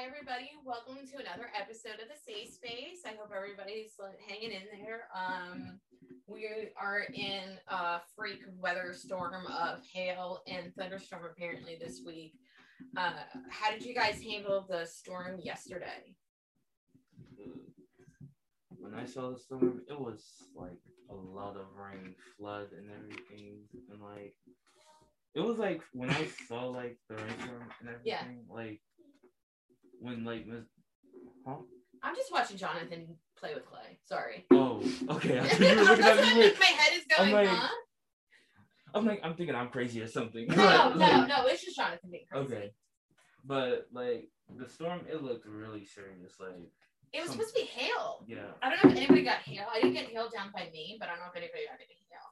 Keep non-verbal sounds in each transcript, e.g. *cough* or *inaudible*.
Hi, everybody. Welcome to another episode of the Safe Space. I hope everybody's hanging in there. Um, we are in a freak weather storm of hail and thunderstorm apparently this week. Uh, how did you guys handle the storm yesterday? When I saw the storm, it was like a lot of rain, flood, and everything, and like it was like when I saw like the rainstorm and everything, Yeah. like when like Miss, huh? I'm just watching Jonathan play with clay. Sorry. Oh, okay. I *laughs* thought you were looking at me weird. my head is I'm going, like- huh? I'm like, I'm thinking I'm crazy or something. No, no, *laughs* like, no. It's just Jonathan being crazy. Okay, but like the storm, it looked really serious. Like, It was Some- supposed to be hail. yeah, I don't know if anybody got hail. I didn't get hail down by me, but I don't know if anybody got any hail.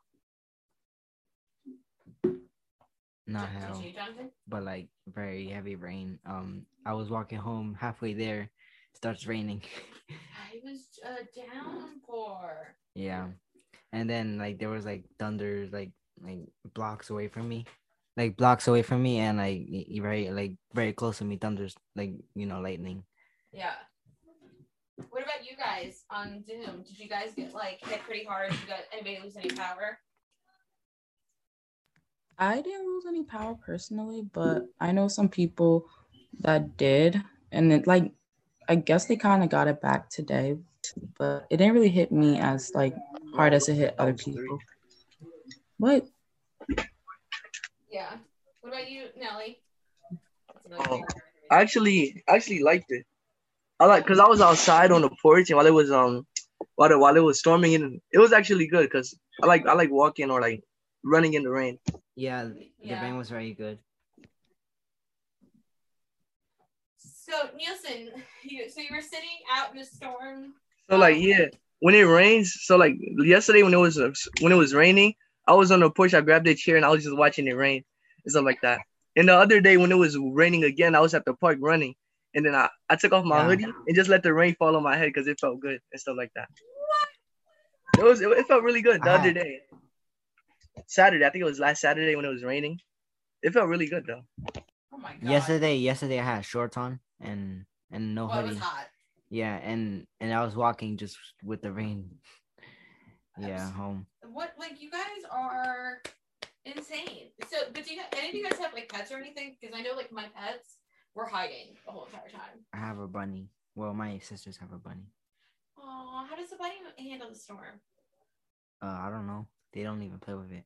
Not hell, Did you, Jonathan? but like very heavy rain. Um, I was walking home halfway there, starts raining. *laughs* I was a downpour. yeah, and then like there was like thunder like like blocks away from me, like blocks away from me, and like very like very close to me, thunders like you know lightning. Yeah. What about you guys on Zoom? Did you guys get like hit pretty hard? Did you got anybody lose any power? I didn't lose any power personally, but I know some people that did, and it like I guess they kind of got it back today, but it didn't really hit me as like hard as it hit other people. What? Yeah. What about you, Nelly? That's Oh. I actually actually liked it. I like because I was outside on the porch and while it was um while it, while it was storming and it was actually good because I like I like walking or like running in the rain. Yeah, the Yeah. rain was very good. So Nielsen, *laughs* you, so you were sitting out in the storm. So like yeah, when it rains, so like yesterday when it was when it was raining, I was on the porch. I grabbed a chair and I was just watching it rain and stuff like that. And the other day when it was raining again, I was at the park running, and then I, I took off my Yeah. hoodie and just let the rain fall on my head because it felt good and stuff like that. What? It was it, it felt really good the Ah. other day. Saturday, I think it was last Saturday when it was raining. It felt really good though. Oh my god. Yesterday, yesterday I had shorts on and and no Well, it hoodie. was hot. Yeah, and and I was walking just with the rain. *laughs* Yeah, Abs- home. What like you guys are insane. So, but do you any of you guys have like pets or anything? Because I know like my pets were hiding the whole entire time. I have a bunny. Well, my sisters have a bunny. Oh, how does the bunny handle the storm? Uh, I don't know. They don't even play with it.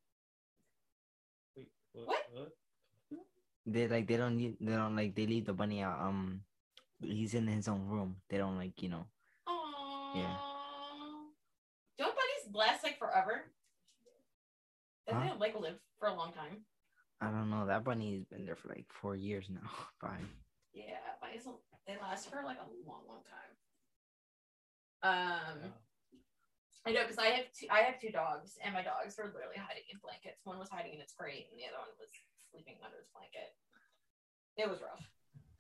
Wait, What? They like they don't need they don't like they leave the bunny out. Um, he's in his own room. They don't like you know. Oh. Yeah. Don't bunnies last like forever? Doesn't Huh? it like live for a long time? I don't know. That bunny has been there for like four years now. *laughs* Five. Yeah, bunnies they last for like a long, long time. Um, I know because I have two. I have two dogs, and my dogs were literally hiding in blankets. One was hiding in its crate, and the other one was sleeping under its blanket. It was rough.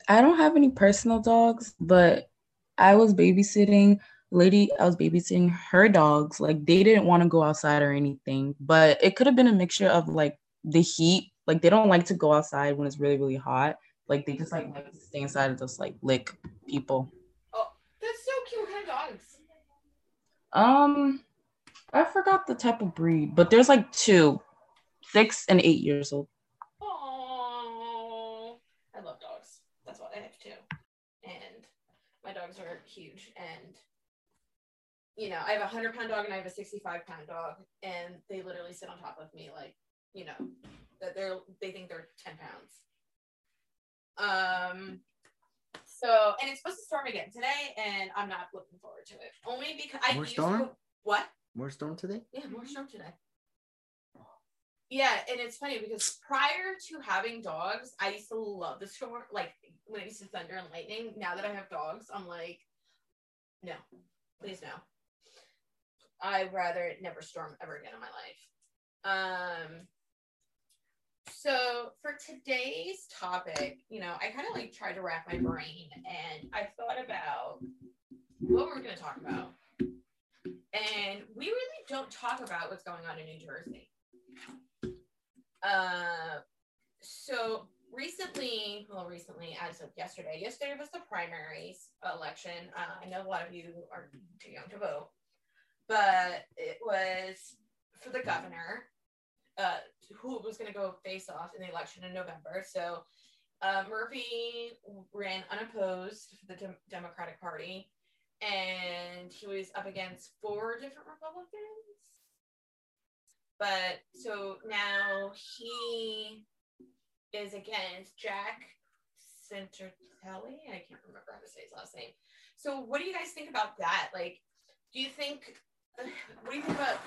I don't have any personal dogs, but I was babysitting lady I was babysitting her dogs. Like they didn't want to go outside or anything, but it could have been a mixture of like the heat. Like they don't like to go outside when it's really, really hot. Like they just like, like to stay inside and just like lick people. Oh, that's so cute. What kind of dogs? Um I forgot the type of breed, but there's like two, six and eight years old. Oh, I love dogs. That's why I have two, and my dogs are huge. And you know, I have a hundred pound dog and I have a sixty-five pound dog, and they literally sit on top of me like, you know, that they're they think they're ten pounds. Um. So, and it's supposed to storm again today, and I'm not looking forward to it. Only because I More used to- storm? what? More storm today? Yeah, more storm today. Yeah, and it's funny because prior to having dogs, I used to love the storm. Like when it used to thunder and lightning. Now that I have dogs, I'm like, no, please no. I'd rather never storm ever again in my life. Um. So for today's topic, you know, I kind of like tried to wrap my brain, and I thought about what we're going to talk about and we really don't talk about what's going on in New Jersey. Uh, so recently, well, recently as of yesterday. Yesterday was the primaries election. Uh, I know a lot of you are too young to vote, but it was for the governor, uh, who was going to go face off in the election in November. So uh, Murphy ran unopposed for the Dem- Democratic Party, and he was up against four different Republicans. But so now he is against Jack Centertelli. I can't remember how to say his last name. So, what do you guys think about that? Like, do you think? *sighs* What do you think about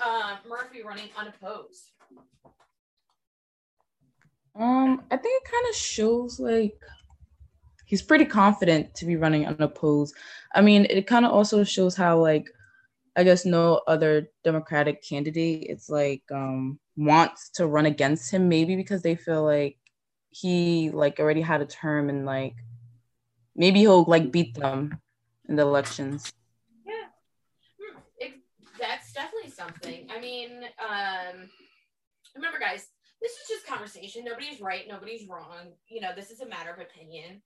uh, Murphy running unopposed? Um, I think it kind of shows like he's pretty confident to be running unopposed. I mean, it kind of also shows how like I guess no other Democratic candidate it's like um wants to run against him maybe because they feel like he like already had a term and like maybe he'll like beat them in the elections. Yeah, hmm, it, that's definitely something. I mean, um, remember, guys, this is just conversation. Nobody's right, nobody's wrong. You know, this is a matter of opinion.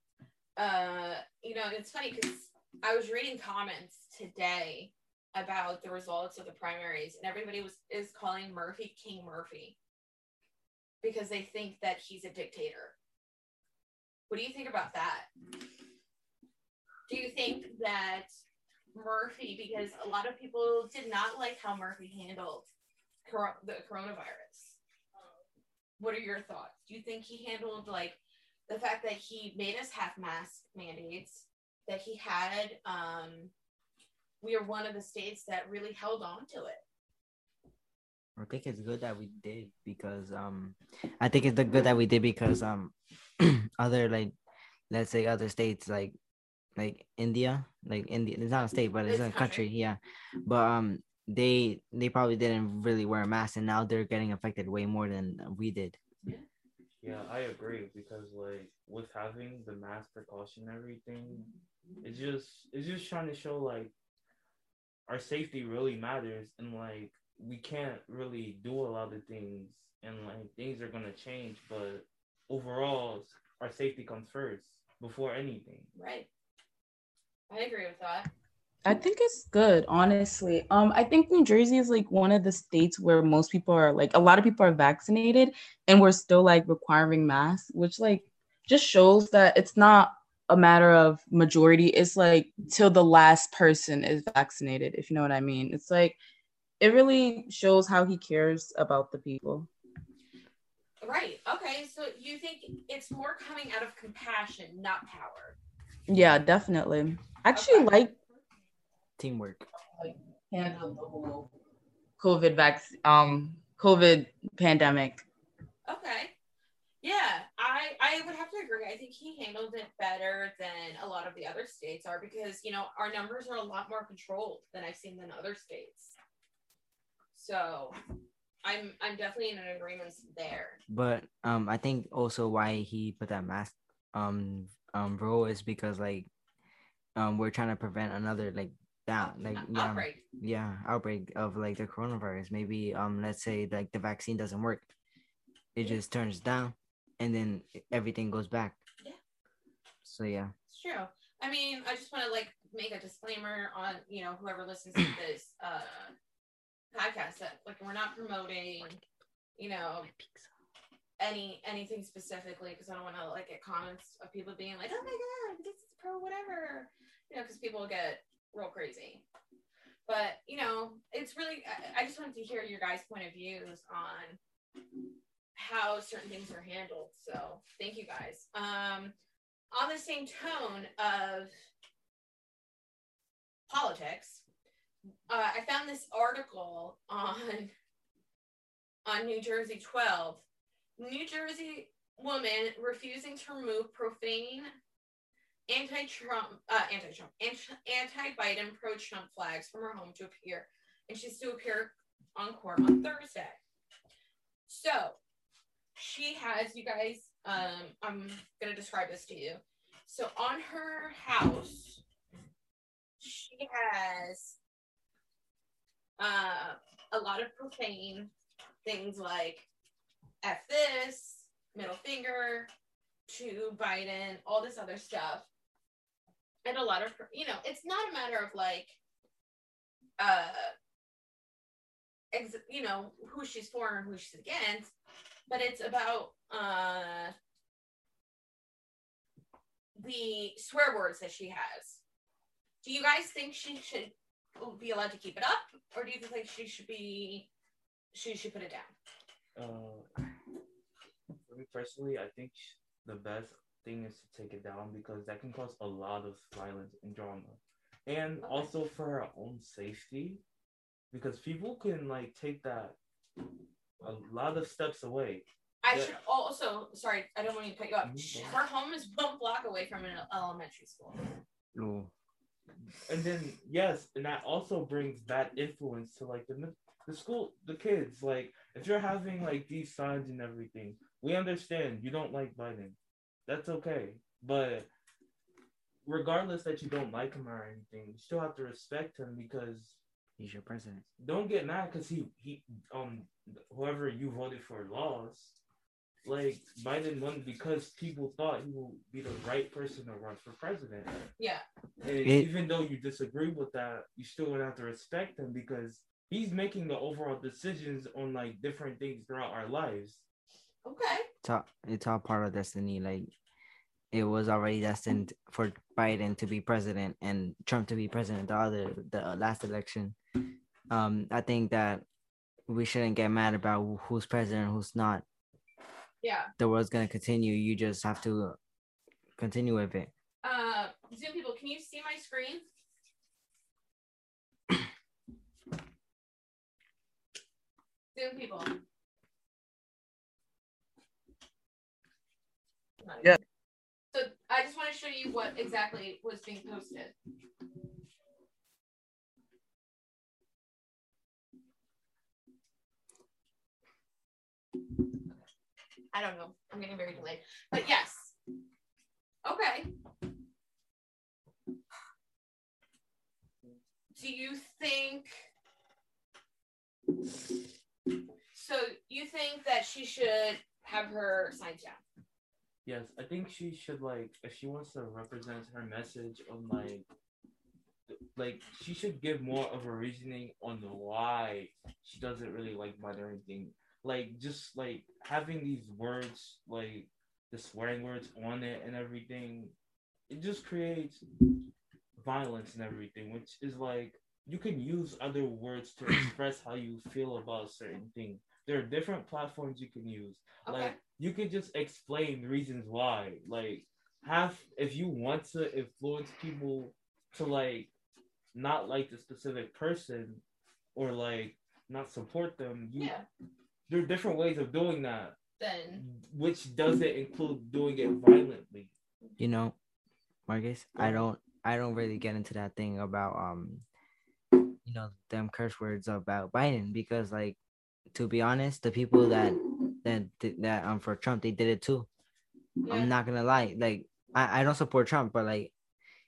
Uh, you know, it's funny because I was reading comments today about the results of the primaries, and everybody was is calling Murphy King Murphy because they think that he's a dictator. What do you think about that? Do you think that Murphy, because a lot of people did not like how Murphy handled cor- the coronavirus? What are your thoughts? Do you think he handled like the fact that he made us have mask mandates, that he had um, we are one of the states that really held on to it. I think it's good that we did because um I think it's good that we did because um *clears throat* other like let's say other states like like India like India it's not a state but it's, it's a country. country yeah but um they they probably didn't really wear a mask and now they're getting affected way more than we did. Yeah. Yeah, I agree because like with having the mask precaution and everything, it's just it's just trying to show like our safety really matters and like we can't really do a lot of things and like things are gonna change but overall our safety comes first before anything right i agree with that. I think it's good, honestly. Um, I think New Jersey is like one of the states where most people are like a lot of people are vaccinated and we're still like requiring masks, which like just shows that it's not a matter of majority. It's like till the last person is vaccinated if you know what i mean. It's like it really shows how he cares about the people. Right. Okay. So you think it's more coming out of compassion not power yeah definitely I actually okay. like teamwork like handle the whole covid vaccine um covid pandemic okay yeah, I I would have to agree. I think he handled it better than a lot of the other states are because you know our numbers are a lot more controlled than I've seen than other states. So I'm I'm definitely in an agreement there. But um I think also why he put that mask um um rule is because like um we're trying to prevent another like that like yeah, outbreak. yeah outbreak of like the coronavirus maybe um let's say like the vaccine doesn't work it just turns down and then everything goes back. Yeah. So yeah. It's true. I mean, I just want to like make a disclaimer on you know whoever listens to *coughs* this uh podcast that like we're not promoting you know any anything specifically because I don't want to like get comments of people being like, oh my god, this is pro whatever, you know, because people get real crazy. But you know, it's really I, I just wanted to hear your guys' point of views on how certain things are handled. So thank you guys. Um, on the same tone of politics, uh, I found this article on on New Jersey 12. New Jersey woman refusing to remove profane anti-Trump, uh, anti-Trump, anti-Biden, pro-Trump flags from her home to appear, and she's to appear on court on Thursday. So she has you guys um i'm gonna describe this to you so on her house she has uh a lot of profane things like f this middle finger to Biden, all this other stuff. And a lot of, you know, it's not a matter of like, uh, ex- you know, who she's for and who she's against, but it's about uh, the swear words that she has. Do you guys think she should be allowed to keep it up, or do you think she should be she should put it down? Uh, me personally, I think the best thing is to take it down because that can cause a lot of violence and drama, and okay. also for her own safety, because people can like take that a lot of steps away. I should also sorry, I don't want to cut you off. Mm-hmm. Her home is one block away from an elementary school. No. And then yes, and that also brings bad influence to like the the school, the kids. Like if you're having like these signs and everything, we understand you don't like Biden. That's okay, but regardless that you don't like him or anything, you still have to respect him because he's your president. Don't get mad because he he um whoever you voted for lost like Biden won because people thought he would be the right person to run for president. Yeah. And it, even though you disagree with that, you still would have to respect him because he's making the overall decisions on like different things throughout our lives. Okay. It's all, it's all part of destiny. Like it was already destined for Biden to be president and Trump to be president the other the last election. Um, I think that we shouldn't get mad about who's president, who's not yeah the world's gonna continue you just have to continue with it uh zoom people can you see my screen *clears throat* zoom people yeah so i just want to show you what exactly was being posted I don't know. I'm getting very delayed. But yes. Okay. Do you think so you think that she should have her signs down? Yes, I think she should like if she wants to represent her message on like like she should give more of a reasoning on why she doesn't really like or anything like just like having these words like the swearing words on it and everything it just creates violence and everything which is like you can use other words to *clears throat* express how you feel about certain things. There are different platforms you can use. Okay. like you can just explain the reasons why like have if you want to influence people to like not like the specific person or like not support them you yeah there are different ways of doing that. Then which doesn't include doing it violently. You know, Marcus, I don't I don't really get into that thing about um you know them curse words about Biden because like to be honest, the people that that that um for Trump they did it too. Yeah. I'm not gonna lie, like I, I don't support Trump, but like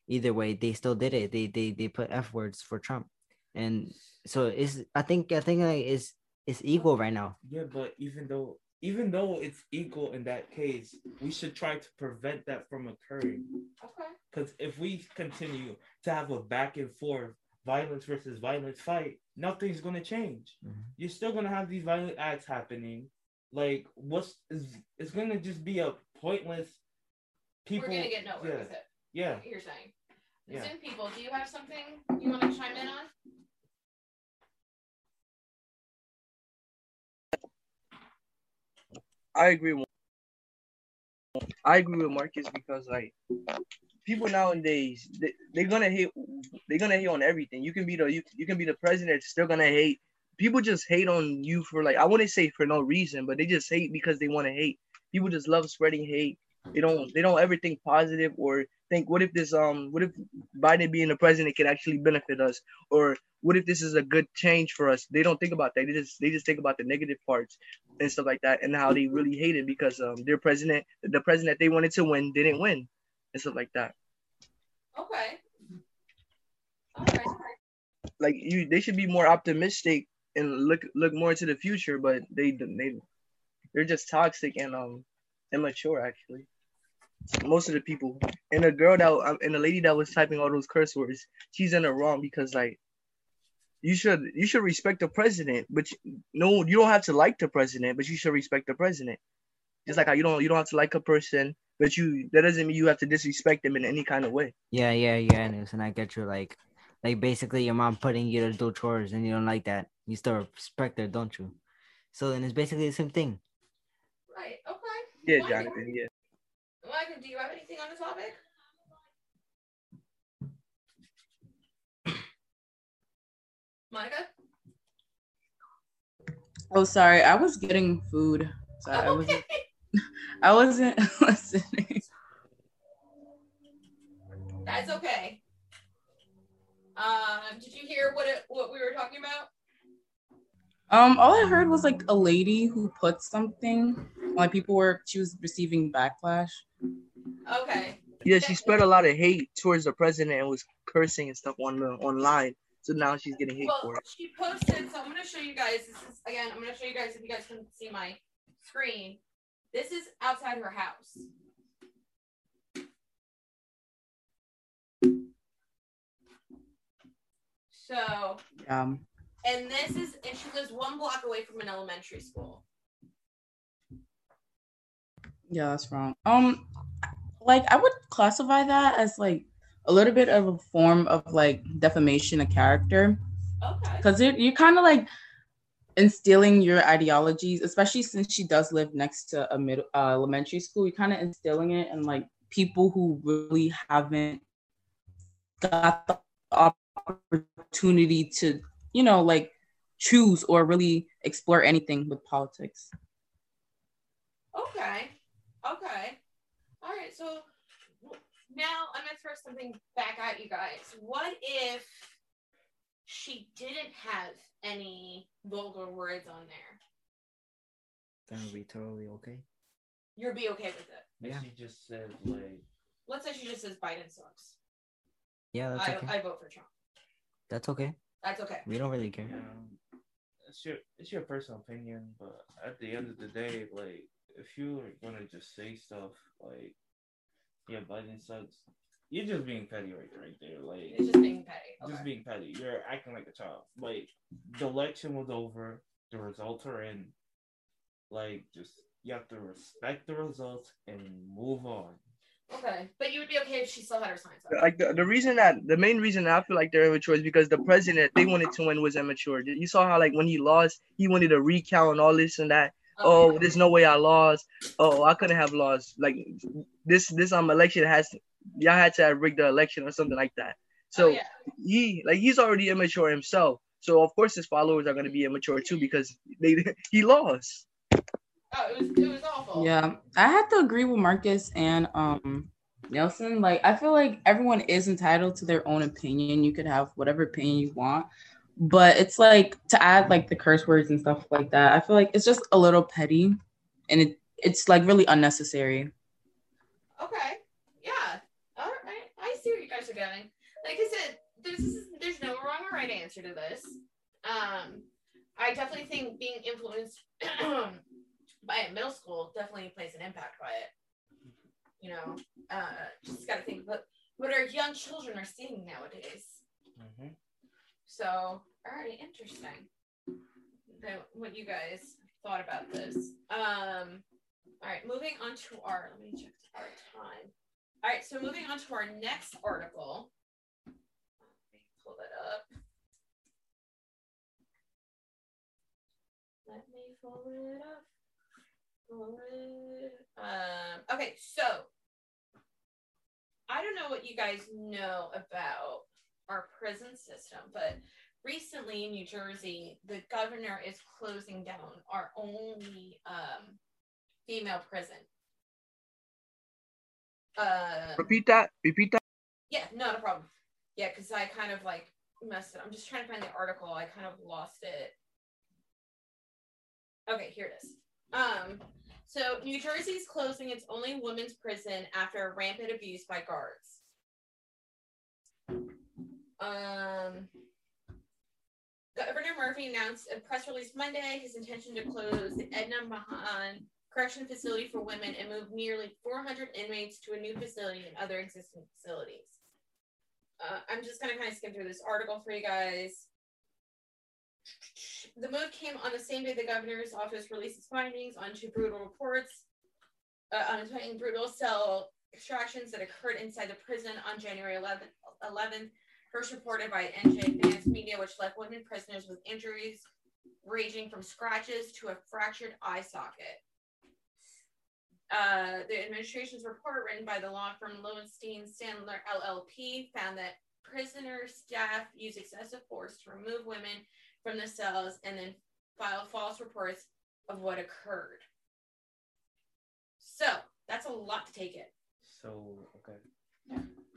either way they still did it. They they they put F words for Trump. And so it's I think I think like it's it's equal right now. Yeah, but even though even though it's equal in that case, we should try to prevent that from occurring. Okay. Because if we continue to have a back and forth violence versus violence fight, nothing's gonna change. Mm-hmm. You're still gonna have these violent acts happening. Like what's is it's gonna just be a pointless people. We're gonna get nowhere yeah. with it. Yeah. You're saying. Yeah. Zoom people, do you have something you want to chime in on? I agree. With, I agree with Marcus because like people nowadays they, they're gonna hate they're gonna hate on everything. You can be the you, you can be the president, still gonna hate. People just hate on you for like I wouldn't say for no reason, but they just hate because they want to hate. People just love spreading hate. They don't they don't ever think positive or think what if this um what if Biden being the president can actually benefit us or what if this is a good change for us? They don't think about that. They just they just think about the negative parts and stuff like that, and how they really hate it because um their president, the president that they wanted to win, didn't win, and stuff like that. Okay. Like you, they should be more optimistic and look look more into the future, but they they they're just toxic and um immature actually. most of the people. And the girl that um, and the lady that was typing all those curse words, she's in the wrong because like you should you should respect the president, but you, no, you don't have to like the president, but you should respect the president. Just like how you don't you don't have to like a person, but you that doesn't mean you have to disrespect them in any kind of way. Yeah, yeah, yeah, and I get you. Like, like basically your mom putting you to do chores and you don't like that. You still respect her, don't you? So then it's basically the same thing. Right. Okay. Yeah, Jonathan. Yeah. Micah, do you have anything on the topic? *coughs* Monica? Oh, sorry. I was getting food. Sorry, oh, okay. I wasn't. *laughs* I wasn't *laughs* listening. That's okay. Um, did you hear what it, what we were talking about? Um, all I heard was like a lady who put something. Like people were, she was receiving backlash. Okay. Yeah, she spread a lot of hate towards the president and was cursing and stuff on the online. So now she's getting hate well, for it. She posted. So I'm gonna show you guys. This is again. I'm gonna show you guys if you guys can see my screen. This is outside her house. So. Yeah. And this is, and she lives one block away from an elementary school. Yeah, that's wrong. Um, like I would classify that as like a little bit of a form of like defamation of character. Okay. Because you're kind of like instilling your ideologies, especially since she does live next to a middle uh, elementary school. You're kind of instilling it in like people who really haven't got the opportunity to you know, like choose or really explore anything with politics. Okay. Okay. All right. So now I'm going to throw something back at you guys. What if she didn't have any vulgar words on there? That would be totally okay. You'd be okay with it. Yeah. She just said like. Let's say she just says Biden sucks. Yeah, that's I, okay. I vote for Trump. That's okay. That's okay. We don't really care. Yeah, it's your it's your personal opinion, but at the end of the day, like if you're gonna just say stuff like, "Yeah, Biden sucks," you're just being petty right, right there. Like it's just being petty. Okay. Just being petty. You're acting like a child. Like the election was over, the results are in. Like just you have to respect the results and move on. Okay, but you would be okay if she still had her signs up. Like the, the reason that the main reason I feel like they're immature is because the president they wanted to win was immature. You saw how like when he lost, he wanted a recount and all this and that. Oh, oh there's no way I lost. Oh, I couldn't have lost. Like this this um election has y'all had to rig the election or something like that. So oh, yeah. he like he's already immature himself. So of course his followers are gonna be immature too because they *laughs* he lost. Oh, it was it was awful. Yeah, I have to agree with Marcus and um Nelson. Like, I feel like everyone is entitled to their own opinion. You could have whatever opinion you want, but it's like to add like the curse words and stuff like that. I feel like it's just a little petty, and it it's like really unnecessary. Okay. Yeah. All right. I see where you guys are going. Like I said, there's there's no wrong or right answer to this. Um, I definitely think being influenced *clears throat* by middle school definitely plays an impact by it. You know, uh, just got to think about what our young children are seeing nowadays. Mm-hmm. So, all right, interesting. The, what you guys thought about this. Um, all right, moving on to our, let me check our time. All right, so moving on to our next article. Let me pull it up. Let me pull it up. Um, okay, so I don't know what you guys know about our prison system, but recently in New Jersey, the governor is closing down our only um, female prison. Uh, Repeat that. Repeat that. Yeah, not a problem. Yeah, because I kind of like messed it. I'm just trying to find the article. I kind of lost it. Okay, here it is. Um, so New Jersey is closing its only women's prison after rampant abuse by guards. Um, Governor Murphy announced a press release Monday his intention to close the Edna Mahan correction facility for women and move nearly 400 inmates to a new facility and other existing facilities. Uh, I'm just going to kind of skim through this article for you guys. The move came on the same day the governor's office released its findings on two brutal reports uh, on brutal cell extractions that occurred inside the prison on January 11th, 11th first reported by NJ Advanced Media, which left women prisoners with injuries ranging from scratches to a fractured eye socket. Uh, the administration's report, written by the law firm Lowenstein Sandler LLP, found that prisoner staff use excessive force to remove women from the cells and then file false reports of what occurred. So that's a lot to take in. So okay.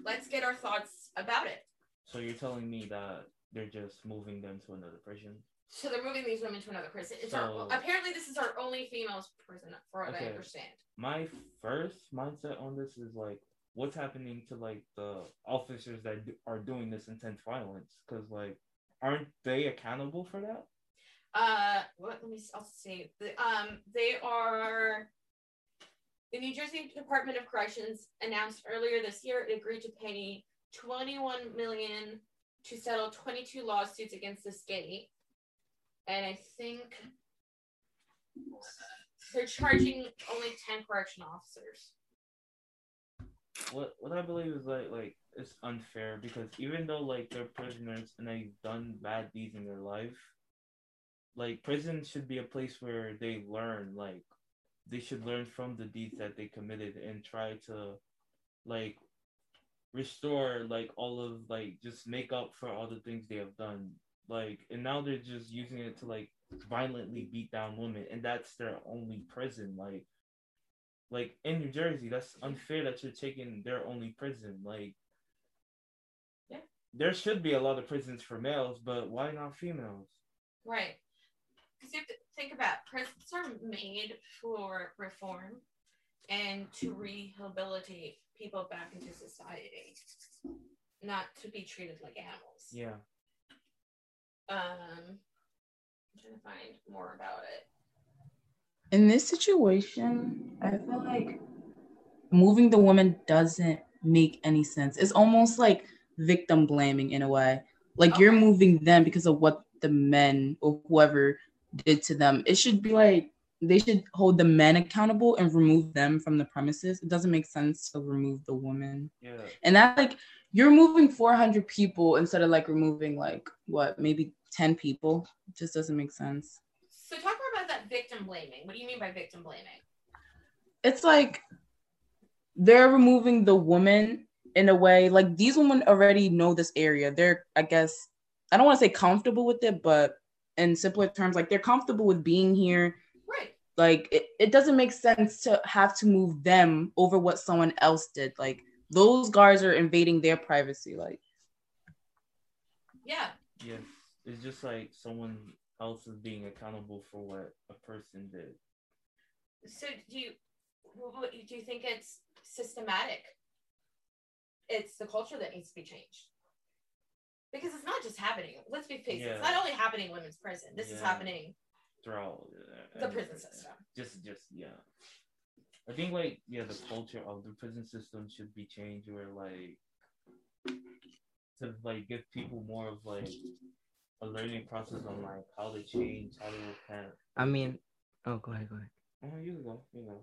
Let's get our thoughts about it. So you're telling me that they're just moving them to another prison? So they're moving these women to another prison. It's so, our, apparently this is our only females prison, for what okay. I understand. My first mindset on this is like, what's happening to like the officers that are doing this intense violence? Because like, aren't they accountable for that? Uh, what? Let me. I'll say. The, um, they are. The New Jersey Department of Corrections announced earlier this year it agreed to pay 21 million to settle 22 lawsuits against the state. And I think they're charging only 10 correction officers. What what I believe is like like it's unfair because even though like they're prisoners and they've done bad deeds in their life, like prison should be a place where they learn like they should learn from the deeds that they committed and try to like restore like all of like just make up for all the things they have done. Like and now they're just using it to like violently beat down women and that's their only prison like like in new jersey that's unfair that you're taking their only prison like there should be a lot of prisons for males but why not females right because you have to think about prisons are made for reform and to rehabilitate people back into society, not to be treated like animals. Yeah. Um, I'm trying to find more about it. In this situation, I feel like moving the woman doesn't make any sense. It's almost like victim blaming in a way. Like okay. you're moving them because of what the men or whoever did to them. It should be like they should hold the men accountable and remove them from the premises. It doesn't make sense to remove the woman. Yeah. And that like you're moving 400 people instead of like removing like what maybe 10 people. It just doesn't make sense. So talk more about that victim blaming. What do you mean by victim blaming? It's like they're removing the woman in a way like these women already know this area. They're I guess I don't want to say comfortable with it, but in simpler terms, like they're comfortable with being here Right. like it, it doesn't make sense to have to move them over what someone else did. Like those guards are invading their privacy. Like yeah. Yeah. It's just like someone else is being accountable for what a person did. So do you do you think it's systematic? It's the culture that needs to be changed. Because it's not just happening. Let's be faced. Yeah. It's not only happening in women's prison. This yeah. is happening throughout uh, the prison system. Just, just yeah. I think like yeah, the culture of the prison system should be changed where like to like give people more of like a learning process on like how to change, how to repent. I mean, oh, go ahead, go ahead. Oh, you go, you go.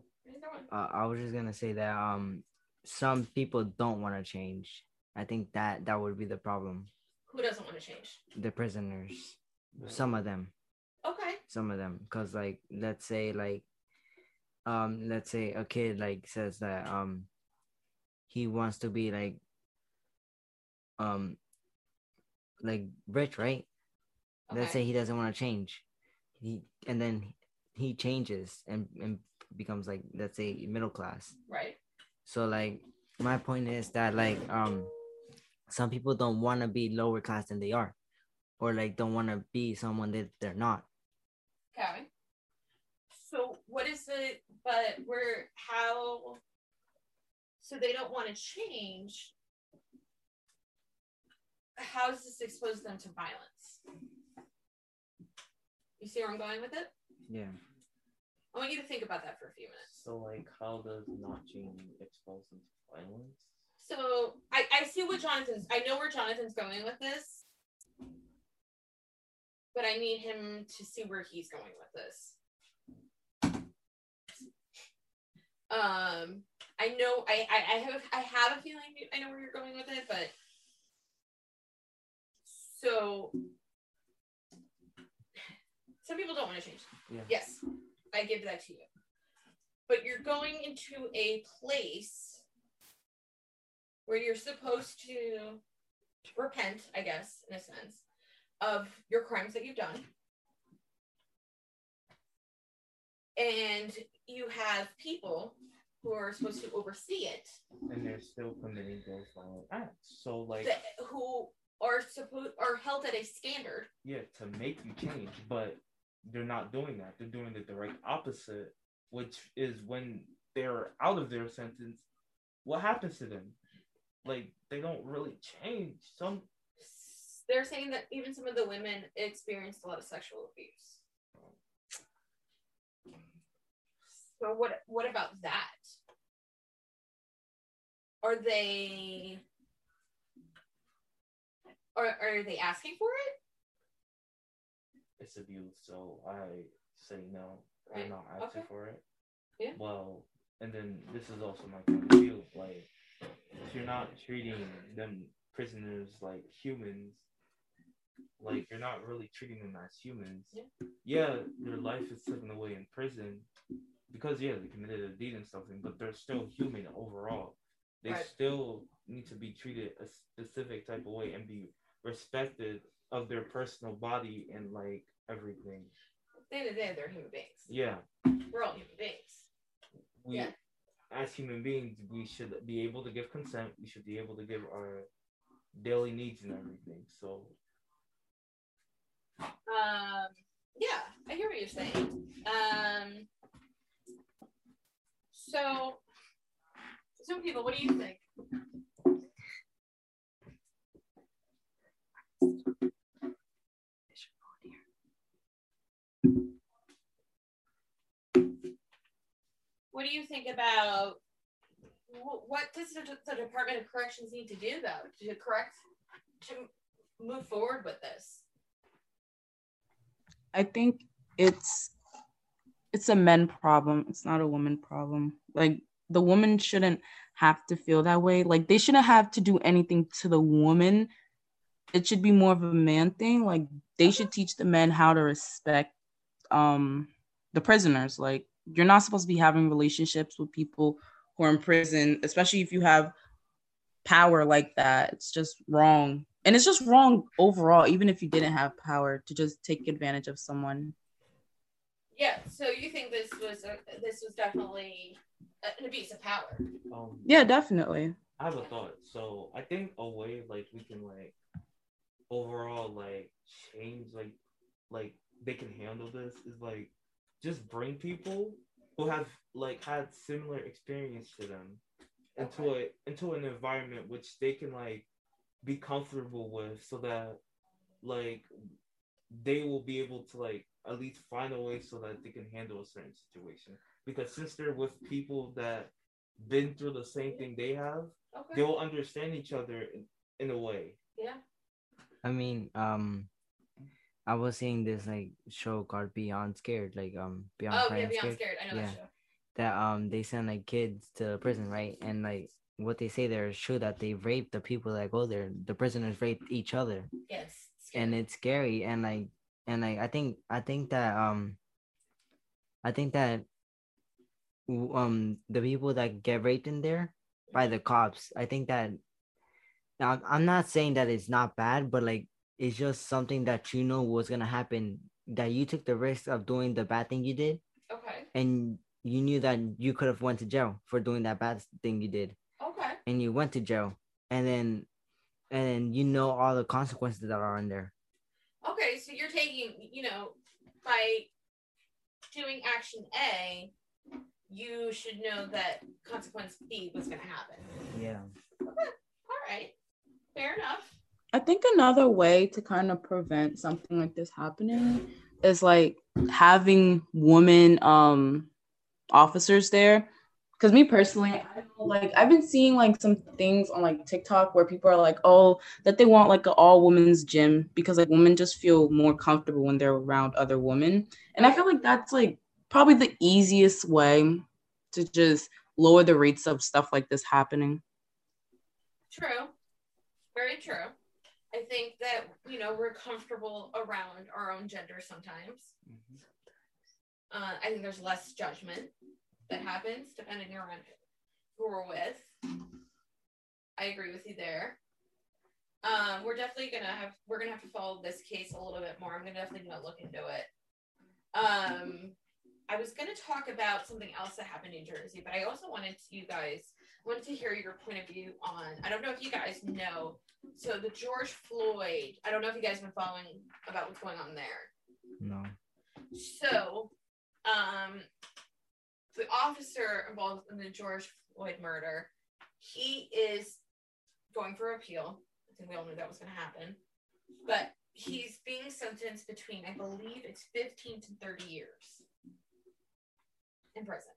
Uh, I was just gonna say that um, some people don't want to change. I think that that would be the problem. Who doesn't want to change? The prisoners. Some of them. Okay. Some of them, cause like let's say like, um, let's say a kid like says that um, he wants to be like, um, like rich, right? Okay. Let's say he doesn't want to change, he and then he changes and and becomes like let's say middle class. Right. So like my point is that like um some people don't want to be lower class than they are or like don't want to be someone that they're not Okay. So what is it? But we're how? So they don't want to change. How does this expose them to violence? You see where I'm going with it? Yeah. I want you to think about that for a few minutes. So, like, how does not cheating expose them to violence? So, I, I see what Jonathan's, I know where Jonathan's going with this, but I need him to see where he's going with this. Um, I know I, I, I have I have a feeling I know where you're going with it, but so some people don't want to change. Yeah. Yes, I give that to you. But you're going into a place where you're supposed to repent, I guess, in a sense, of your crimes that you've done. And you have people who are supposed to oversee it. And they're still committing those violent acts. So like that, who are supposed are held at a standard. Yeah, to make you change, but they're not doing that. They're doing the direct opposite, which is when they're out of their sentence, what happens to them? Like they don't really change. Some they're saying that even some of the women experienced a lot of sexual abuse. So what what about that? Are they are are they asking for it? It's abuse, so I say no. Right. They're not asking okay. for it. Yeah. Well, and then this is also my point of view. Like, if you're not treating them prisoners like humans, like you're not really treating them as humans. Yeah. yeah, their life is taken away in prison, because yeah, they committed a deed and something, but they're still human overall. They right. still need to be treated a specific type of way and be respected of their personal body and like everything. At the end of the day, they're human beings. Yeah. We're all human beings. We, yeah. as human beings, we should be able to give consent. We should be able to give our daily needs and everything. So. Um. Yeah, I hear what you're saying. Um. So, so people, what do you think? What do you think about what does the, the Department of Corrections need to do though to correct to move forward with this? I think it's it's a men problem. It's not a woman problem. Like the woman shouldn't have to feel that way. Like they shouldn't have to do anything to the woman. It should be more of a man thing. Like they should teach the men how to respect um the prisoners. Like you're not supposed to be having relationships with people who are in prison, especially if you have power like that. It's just wrong. And it's just wrong overall, even if you didn't have power to just take advantage of someone yeah. So you think this was a, this was definitely an abuse of power? Um, yeah, definitely. I have a thought. So I think a way like we can like overall like change like like they can handle this is like just bring people who have like had similar experience to them into okay. a into an environment which they can like be comfortable with so that like they will be able to like at least find a way so that they can handle a certain situation. Because since they're with people that been through the same thing they have, okay. they'll understand each other in, in a way. Yeah. I mean, um, I was seeing this like show called Beyond Scared, like um Beyond. Oh yeah, Beyond Scared. Scared. I know yeah. that show. That um they send like kids to prison, right? And like what they say there is true that they rape the people that go there. The prisoners rape each other. Yes. And it's scary, and like and like I think I think that um I think that um the people that get raped in there by the cops I think that now I'm not saying that it's not bad but like it's just something that you know was gonna happen that you took the risk of doing the bad thing you did okay and you knew that you could have went to jail for doing that bad thing you did okay and you went to jail and then and then you know all the consequences that are in there Okay, so you're taking, you know, by doing action A, you should know that consequence B was going to happen. Yeah. Okay. All right. Fair enough. I think another way to kind of prevent something like this happening is like having women um officers there. Because me personally I like i've been seeing like some things on like tiktok where people are like oh that they want like an all women's gym because like women just feel more comfortable when they're around other women. And i feel like that's like probably the easiest way to just lower the rates of stuff like this happening. True. Very true i think that you know we're comfortable around our own gender sometimes mm-hmm. uh, i think there's less judgment that happens depending on who we're with. I agree with you there. Um, we're definitely gonna have we're gonna have to follow this case a little bit more. I'm gonna definitely gonna look into it. Um, I was gonna talk about something else that happened in Jersey, but I also wanted to, you guys wanted to hear your point of view on. I don't know if you guys know. So the George Floyd. I don't know if you guys have been following about what's going on there. No. So, um, the officer involved in the George Floyd murder, he is going for appeal. I think we all knew that was going to happen. But he's being sentenced between, I believe it's 15 to 30 years in prison.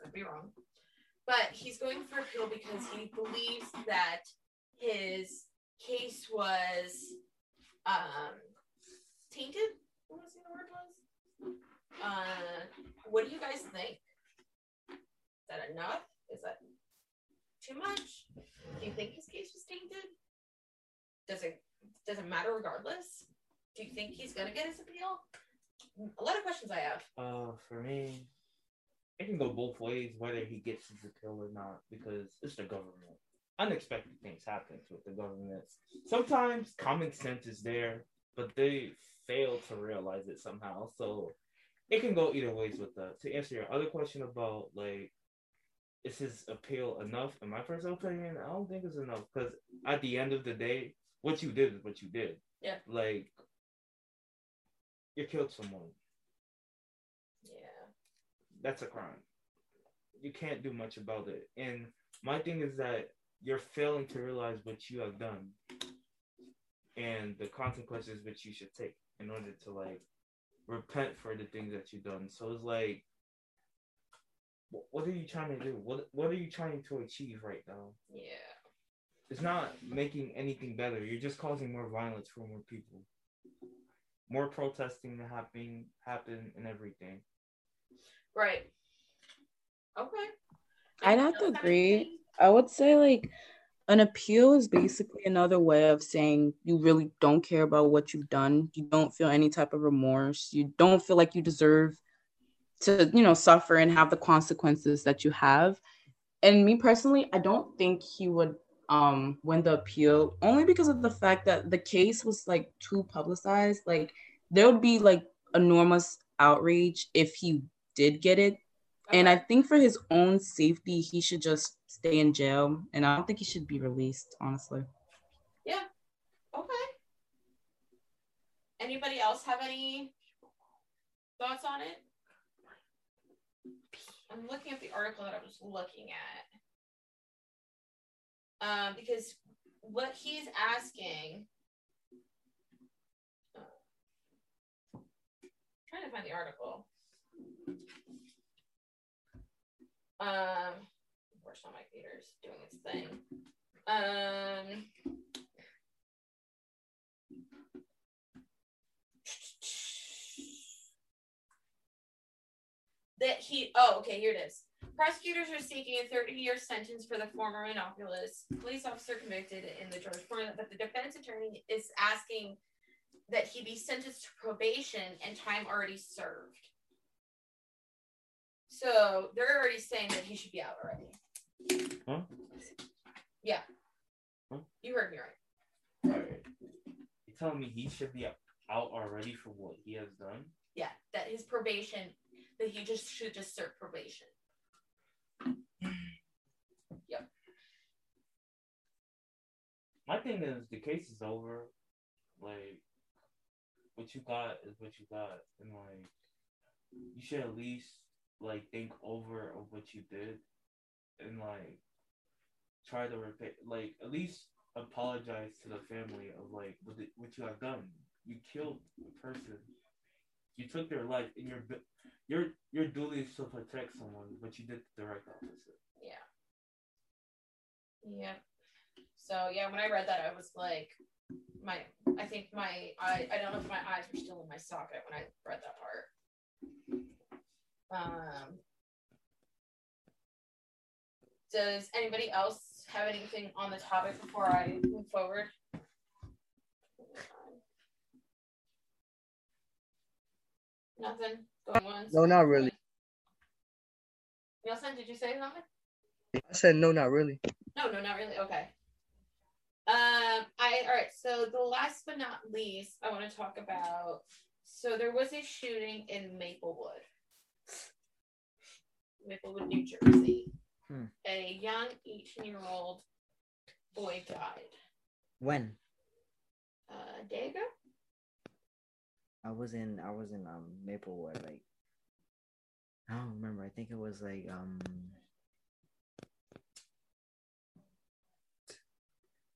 I could be wrong. But he's going for appeal because he believes that his case was um, tainted. What was the word was? Uh, what do you guys think? Is that enough? Is that too much? Do you think his case was tainted? Does it does it matter regardless? Do you think he's gonna get his appeal? A lot of questions I have. Uh, for me, it can go both ways whether he gets his appeal or not because it's the government. Unexpected things happen with the government. Sometimes common sense is there, but they fail to realize it somehow. So it can go either ways with that. To answer your other question about like, is his appeal enough? In my personal opinion, I don't think it's enough because at the end of the day, what you did is what you did. Yeah. Like, you killed someone. That's a crime. You can't do much about it. And my thing is that you're failing to realize what you have done and the consequences which you should take in order to like repent for the things that you've done. So it's like, what are you trying to do? What What are you trying to achieve right now? Yeah, it's not making anything better. You're just causing more violence for more people, more protesting to happen, happen, and everything. Right. Okay. I'd have to agree. I would say like an appeal is basically another way of saying you really don't care about what you've done. You don't feel any type of remorse. You don't feel like you deserve to, you know, suffer and have the consequences that you have. And me personally, I don't think he would um win the appeal only because of the fact that the case was like too publicized. Like there would be like enormous outrage if he did get it. Okay. And I think for his own safety, he should just stay in jail, and I don't think he should be released. Honestly. Yeah. Okay. Anybody else have any thoughts on it? I'm looking at the article that I was looking at. Um, because what he's asking, uh, trying to find the article. Um, course, on my computer's doing its thing. Um, that he, oh, okay, here it is. Prosecutors are seeking a 30 year sentence for the former Minneapolis police officer convicted in the George Floyd, but the defense attorney is asking that he be sentenced to probation and time already served. So they're already saying that he should be out already. Huh? Yeah. Huh? You heard me right. All right. You telling me he should be out already for what he has done? Yeah, that his probation, that he just should just serve probation. *sighs* yep. My thing is the case is over. Like, what you got is what you got, and like, you should at least like think over of what you did and like try to repay, like at least apologize to the family of like what, the, what you have done. you killed a person. You took their life, and your your your duty is to protect someone, but you did the direct opposite. Yeah. Yeah. So yeah, when I read that, I was like, my I think my I I don't know if my eyes were still in my socket when I read that part. Um. Does anybody else have anything on the topic before I move forward? Nothing going once. No, not really. Nielsen, did you say something? I said no, not really. No, no, not really. Okay. Um, I all right. So the last but not least, I want to talk about. So there was a shooting in Maplewood, Maplewood, New Jersey. Hmm. A young 18-year-old boy died. When? Uh, a day ago. I was in I was in um Maplewood like I don't remember. I think it was like um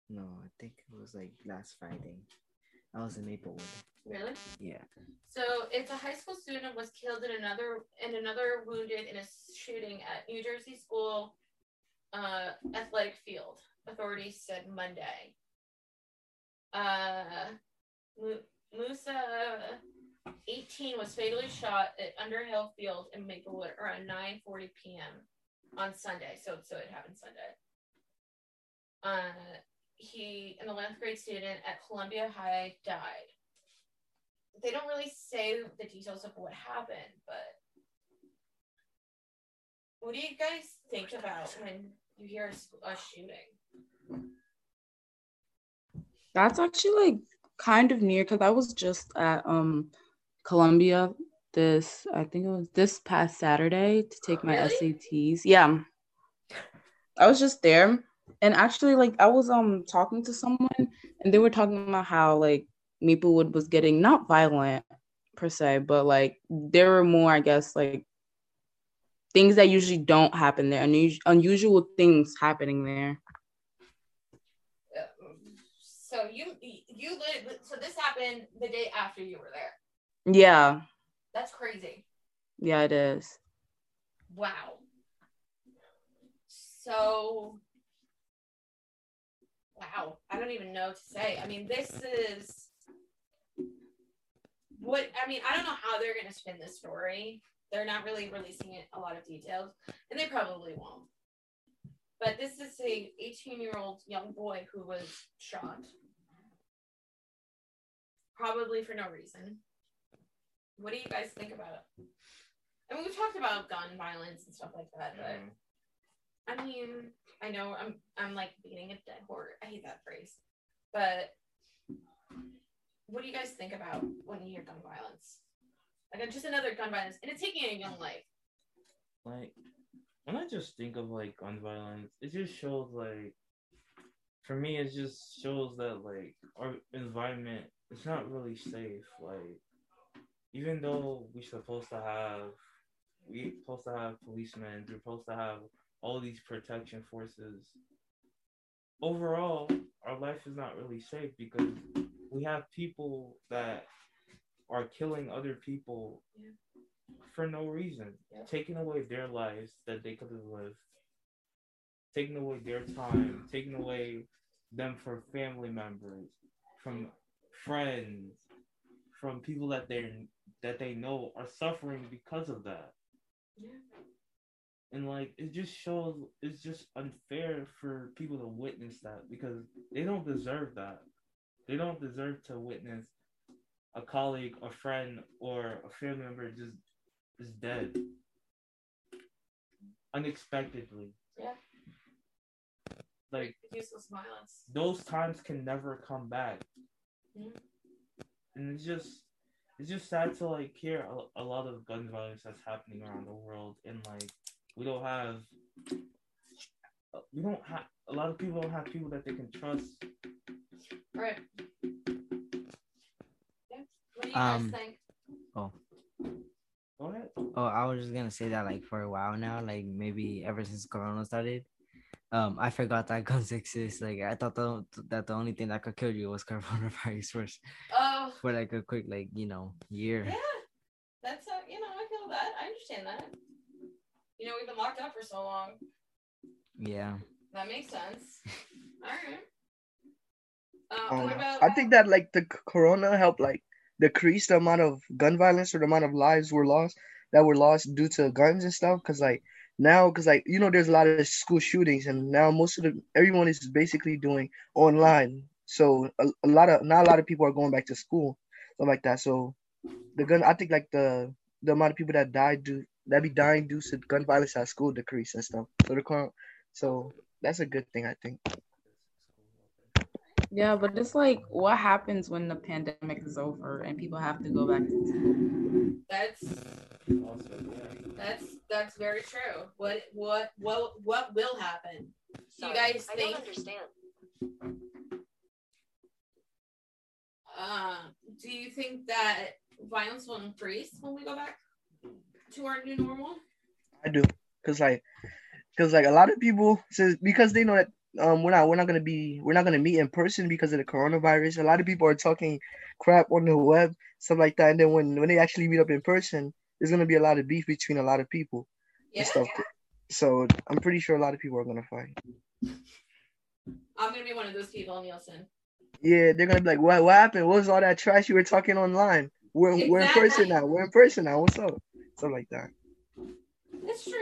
No, I think it was like last Friday. I was in Maplewood. Really? Yeah. So it's a high school student was killed and another and another wounded in a shooting at New Jersey school uh, athletic field. Authorities said Monday. Uh, Musa, 18, was fatally shot at Underhill Field in Maplewood around 9:40 p.m. on Sunday. So, so it happened Sunday. Uh, he, an 11th grade student at Columbia High, died. They don't really say the details of what happened, but what do you guys think about when you hear a, a shooting? That's actually like kind of near because I was just at um Columbia this I think it was this past Saturday to take my really? SATs. Yeah. I was just there and actually like I was um talking to someone and they were talking about how like Maplewood was getting not violent per se, but like there were more, I guess, like things that usually don't happen there, Unus- unusual things happening there. So you you live so this happened the day after you were there. Yeah. That's crazy. Yeah, it is. Wow. So wow, I don't even know what to say. I mean, this is what I mean, I don't know how they're gonna spin this story. They're not really releasing it a lot of details, and they probably won't. But this is a 18 year old young boy who was shot probably for no reason. What do you guys think about it? I mean, we've talked about gun violence and stuff like that, but mm. I mean, I know I'm I'm like beating a dead horse. I hate that phrase, but what do you guys think about when you hear gun violence? Like just another gun violence, and it's taking a young life. Like when I just think of like gun violence, it just shows like for me, it just shows that like our environment it's not really safe. Like, even though we're supposed to have, we're supposed to have policemen, we're supposed to have all these protection forces. Overall, our life is not really safe because we have people that are killing other people yeah. for no reason, yeah. taking away their lives that they could have lived, taking away their time, taking away them from family members, from friends, from people that they that they know are suffering because of that. Yeah. And like it just shows it's just unfair for people to witness that because they don't deserve that. They don't deserve to witness a colleague, a friend, or a family member just is dead unexpectedly. Yeah. Like useless violence. Those times can never come back. Mm-hmm. And it's just it's just sad to like hear a, a lot of gun violence that's happening around the world, and like we don't have we don't have a lot of people don't have people that they can trust. Right. Yeah. What do you um, guys think? Oh. Go ahead. Oh, I was just gonna say that like for a while now, like maybe ever since Corona started, um, I forgot that *laughs* guns exist. Like I thought the, that the only thing that could kill you was *laughs* coronavirus for, oh. for like a quick like you know year. Yeah, that's uh, you know I feel that I understand that. You know we've been locked up for so long. Yeah. That makes sense. *laughs* All right. Uh, Um, about, I think that like the corona helped like decrease the amount of gun violence or the amount of lives were lost that were lost due to guns and stuff. Cause like now, cause like you know, there's a lot of school shootings, and now most of the everyone is basically doing online. So a, a lot of not a lot of people are going back to school, stuff like that. So the gun, I think like the the amount of people that died do that be dying due to gun violence at school decrease and stuff. So the current, so that's a good thing, I think. Yeah, but it's like, what happens when the pandemic is over and people have to go back to school? That's that's that's very true. What what what what will happen? Do you guys I think? don't understand. Uh, do you think that violence will increase when we go back to our new normal? I do, cause like, cause like a lot of people says because they know that um we're not we're not gonna be we're not gonna meet in person because of the coronavirus. A lot of people are talking crap on the web, stuff like that. And then when when they actually meet up in person, there's gonna be a lot of beef between a lot of people Yeah, and stuff. So I'm pretty sure a lot of people are gonna fight. I'm gonna be one of those people, Nielsen. Yeah, they're gonna be like, what what happened? What was all that trash you were talking online? We're we're in person Exactly. now. We're in person now. What's up? Stuff like that. It's true.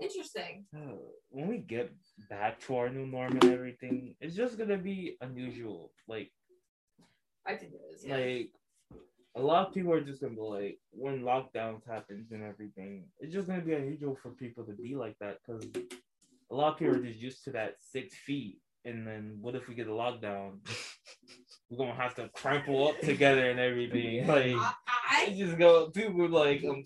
Interesting. Uh, when we get back to our new norm and everything, it's just gonna be unusual. Like, I think it is. Yeah. like a lot of people are just gonna be like, when lockdowns happens and everything, it's just gonna be unusual for people to be like that because a lot of people are just used to that six feet. And then what if we get a lockdown? We're gonna have to crumple up together and everything. *laughs* Like, I, I I just go people like um,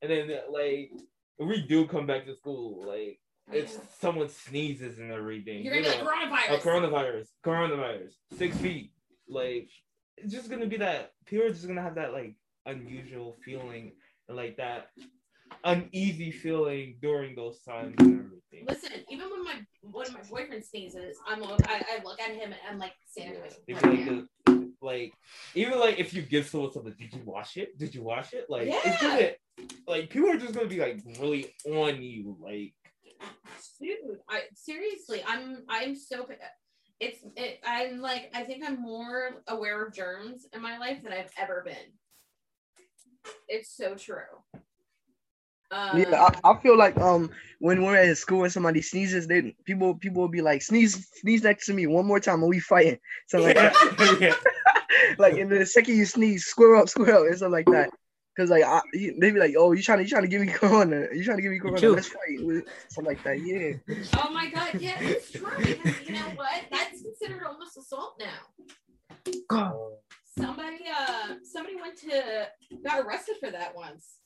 and then like if we do come back to school, like it's someone sneezes and everything. you're you gonna be know, like a coronavirus. coronavirus, coronavirus, six feet. Like it's just gonna be that people are just gonna have that like unusual feeling and like that uneasy feeling during those times and everything. Listen, even when my when my boyfriend sneezes, I'm I, I look at him and I'm like sanitize. They Like, like, the- like even like if you give someone something, did you wash it? Did you wash it? Like it's Yeah. gonna like people are just gonna be like really on you. Like dude, I seriously, I'm I'm so it's it, I'm like I think I'm more aware of germs in my life than I've ever been. It's so true. Um, Yeah, I, I feel like um when we're at school and somebody sneezes, they people people will be like sneeze sneeze next to me one more time and we fighting. So like *laughs* yeah. *laughs* like and then the second you sneeze, square up, square up, and stuff like that. Cause like I, you- they be like, oh, you trying to you trying to give me corona? You trying to give me corona? Chew. Let's fight, something like that. Yeah. oh my god, yeah, it's true. Because you know what? That's considered almost assault now. God. Somebody uh somebody went to got arrested for that once.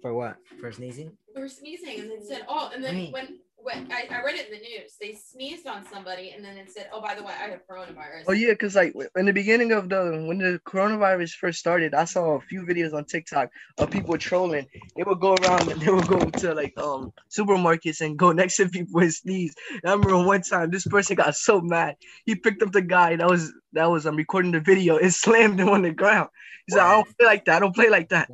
For what? For sneezing? For sneezing and it said, oh, and then I mean- when I, I read it in the news, they sneezed on somebody and then it said, oh, by the way, I have coronavirus. Oh yeah, cause like in the beginning of the when the coronavirus first started, I saw a few videos on TikTok of people trolling. They would go around and *laughs* they would go to like um supermarkets and go *laughs* next to people and sneeze. And I remember one time this person got so mad, he picked up the guy that was that was um recording the video and *laughs* slammed him on the ground. He said, "I don't play like that. I don't play like that."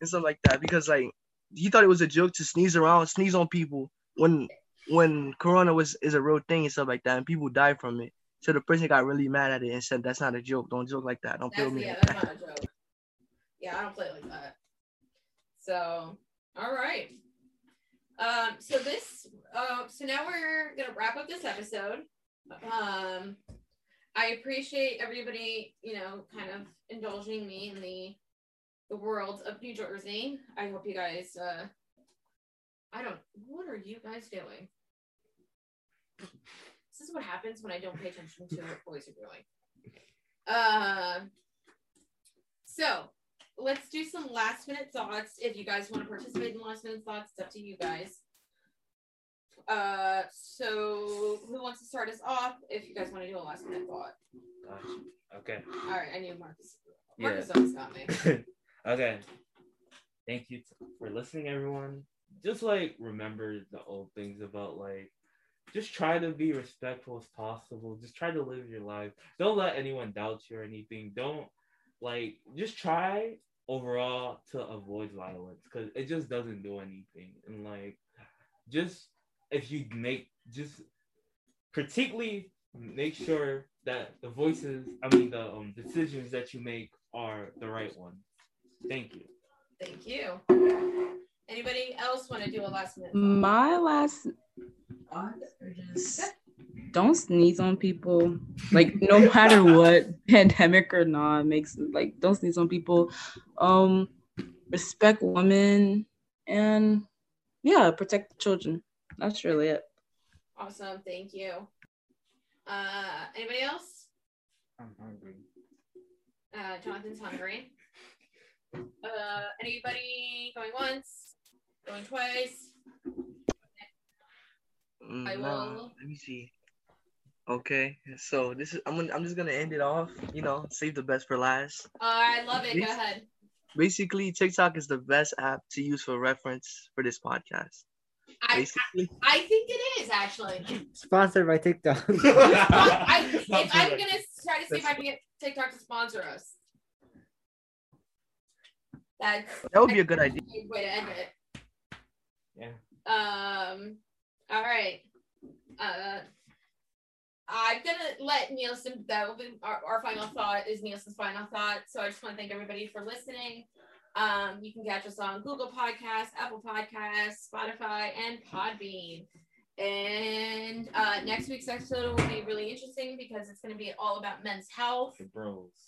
and stuff like that because like he thought it was a joke to sneeze around, sneeze on people when when corona was is a real thing and stuff like that, and people die from it. So the person got really mad at it and said, "That's not a joke. Don't joke like that. Don't That's, with me." yeah, like that's that." not a joke. Yeah, I don't play like that. So, all right. Um, so this, uh, so now we're gonna wrap up this episode. Um, I appreciate everybody, you know, kind of indulging me in the the world of New Jersey. I hope you guys. Uh, I don't. What are you guys doing? This is what happens when I don't pay attention to what boys are doing. Uh, so let's do some last minute thoughts. If you guys want to participate in last minute thoughts, it's up to you guys. Uh, so who wants to start us off? If you guys want to do a last minute thought. Gosh. Okay. All right, I knew Marcus. Yeah. Marcus always got me. *laughs* okay. Thank you for listening, everyone. Just like remember the old things about like just try to be respectful as possible. Just try to live your life. Don't let anyone doubt you or anything. Don't like just try overall to avoid violence because it just doesn't do anything. And like just if you make just particularly make sure that the voices, I mean the um, decisions that you make are the right ones. Thank you. Thank you. Anybody else want to do a last minute? My last don't sneeze on people. Like no *laughs* matter what, pandemic or not, makes like don't sneeze on people. Um, respect women and yeah, protect the children. That's really it. Awesome, thank you. Uh, anybody else? I'm hungry. Uh, Jonathan's hungry. Uh, anybody going once? Going twice? Mm, I will. let me see. Okay, so this is I'm gonna, I'm just gonna end it off. You know, save the best for last. Uh, I love it. Go ahead. Basically, TikTok is the best app to use for reference for this podcast. I, I, I, think it is actually sponsored by TikTok. *laughs* I, if I'm gonna try to see if I can get TikTok to sponsor us. That's that would be a good idea. Way to end it. Yeah. Um. All right. Uh. I'm gonna let Nielsen. That will be our, our final thought. Is Nielsen's final thought. So I just want to thank everybody for listening. Um, you can catch us on Google Podcasts, Apple Podcasts, Spotify, and Podbean. And uh, next week's episode will be really interesting because it's going to be all about men's health.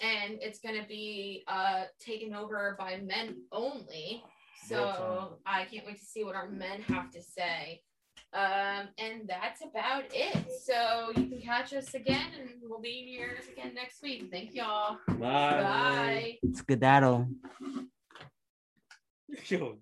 And it's going to be uh, taken over by men only. So I can't wait to see what our men have to say. Um, and that's about it. So you can catch us again, and we'll be here again next week. Thank y'all. Bye. Bye. Skedaddle. *laughs* Yo.